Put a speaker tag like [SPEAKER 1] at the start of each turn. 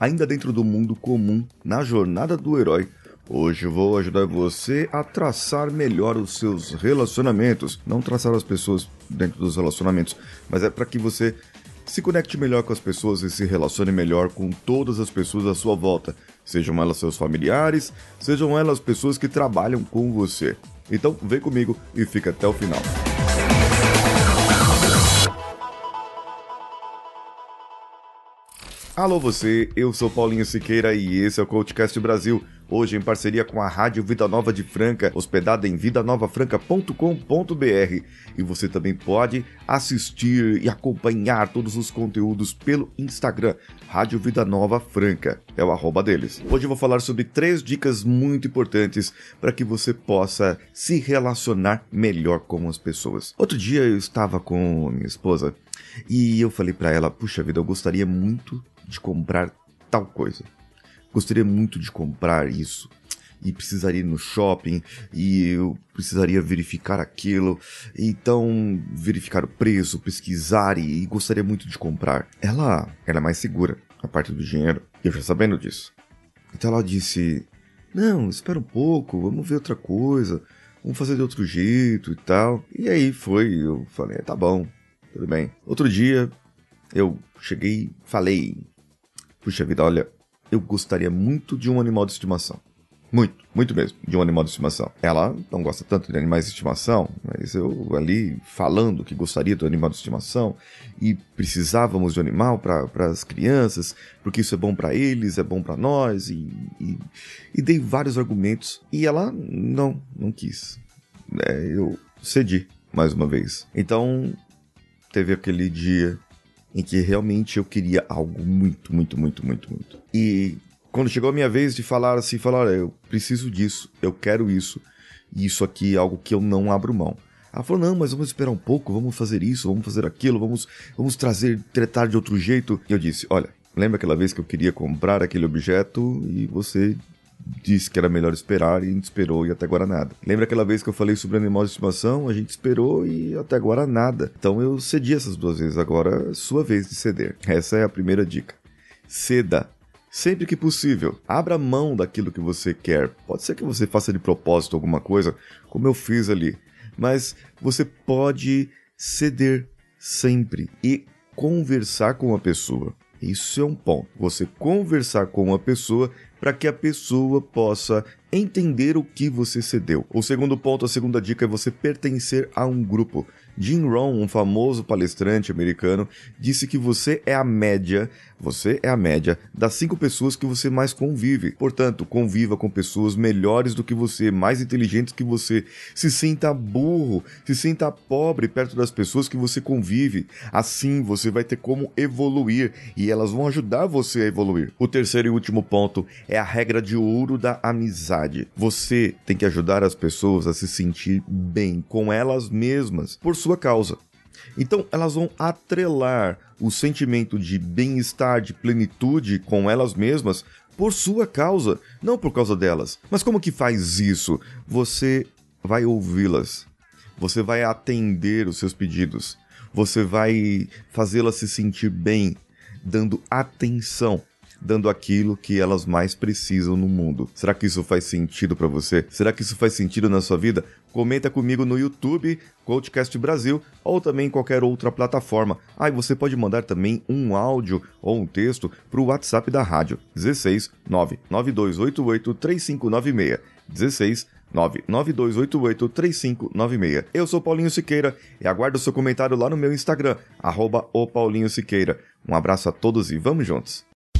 [SPEAKER 1] ainda dentro do mundo comum, na jornada do herói. Hoje vou ajudar você a traçar melhor os seus relacionamentos. Não traçar as pessoas dentro dos relacionamentos, mas é para que você se conecte melhor com as pessoas e se relacione melhor com todas as pessoas à sua volta, sejam elas seus familiares, sejam elas pessoas que trabalham com você. Então, vem comigo e fica até o final. Alô você, eu sou Paulinho Siqueira e esse é o Coachcast Brasil. Hoje em parceria com a Rádio Vida Nova de Franca, hospedada em vidanovafranca.com.br. E você também pode assistir e acompanhar todos os conteúdos pelo Instagram, Rádio Vida Nova Franca, é o arroba deles. Hoje eu vou falar sobre três dicas muito importantes para que você possa se relacionar melhor com as pessoas. Outro dia eu estava com minha esposa e eu falei para ela, puxa vida, eu gostaria muito de comprar tal coisa. Gostaria muito de comprar isso. E precisaria ir no shopping, e eu precisaria verificar aquilo, então verificar o preço, pesquisar e, e gostaria muito de comprar. Ela, é mais segura a parte do dinheiro, eu já sabendo disso. Então ela disse: Não, espera um pouco, vamos ver outra coisa, vamos fazer de outro jeito e tal. E aí foi, eu falei: Tá bom, tudo bem. Outro dia eu cheguei, falei: Puxa vida, olha, eu gostaria muito de um animal de estimação. Muito, muito mesmo, de um animal de estimação. Ela não gosta tanto de animais de estimação, mas eu ali falando que gostaria do animal de estimação e precisávamos de um animal para as crianças, porque isso é bom para eles, é bom para nós, e, e, e, dei vários argumentos. E ela não, não quis. É, eu cedi mais uma vez. Então, teve aquele dia em que realmente eu queria algo muito, muito, muito, muito, muito. E quando chegou a minha vez de falar assim, falar, olha, eu preciso disso, eu quero isso, e isso aqui é algo que eu não abro mão. Ela falou, não, mas vamos esperar um pouco, vamos fazer isso, vamos fazer aquilo, vamos, vamos trazer, tratar de outro jeito. E eu disse, olha, lembra aquela vez que eu queria comprar aquele objeto e você disse que era melhor esperar e a gente esperou e até agora nada. Lembra aquela vez que eu falei sobre animal de estimação? A gente esperou e até agora nada. Então eu cedi essas duas vezes, agora é sua vez de ceder. Essa é a primeira dica. Ceda. Sempre que possível, abra mão daquilo que você quer. Pode ser que você faça de propósito alguma coisa, como eu fiz ali, mas você pode ceder sempre e conversar com a pessoa. Isso é um ponto. Você conversar com uma pessoa para que a pessoa possa entender o que você cedeu. O segundo ponto, a segunda dica é você pertencer a um grupo. Jim Rohn, um famoso palestrante americano, disse que você é a média, você é a média das cinco pessoas que você mais convive. Portanto, conviva com pessoas melhores do que você, mais inteligentes que você. Se sinta burro, se sinta pobre perto das pessoas que você convive. Assim, você vai ter como evoluir e elas vão ajudar você a evoluir. O terceiro e último ponto é a regra de ouro da amizade. Você tem que ajudar as pessoas a se sentir bem com elas mesmas por sua causa. Então, elas vão atrelar o sentimento de bem-estar, de plenitude com elas mesmas por sua causa, não por causa delas. Mas como que faz isso? Você vai ouvi-las. Você vai atender os seus pedidos. Você vai fazê-las se sentir bem, dando atenção dando aquilo que elas mais precisam no mundo. Será que isso faz sentido para você? Será que isso faz sentido na sua vida? Comenta comigo no YouTube, Coachcast Brasil, ou também em qualquer outra plataforma. Ah, e você pode mandar também um áudio ou um texto para o WhatsApp da rádio, 16 99288 3596. 16 992883596. Eu sou Paulinho Siqueira e aguardo o seu comentário lá no meu Instagram, arroba o Paulinho Siqueira. Um abraço a todos e vamos juntos!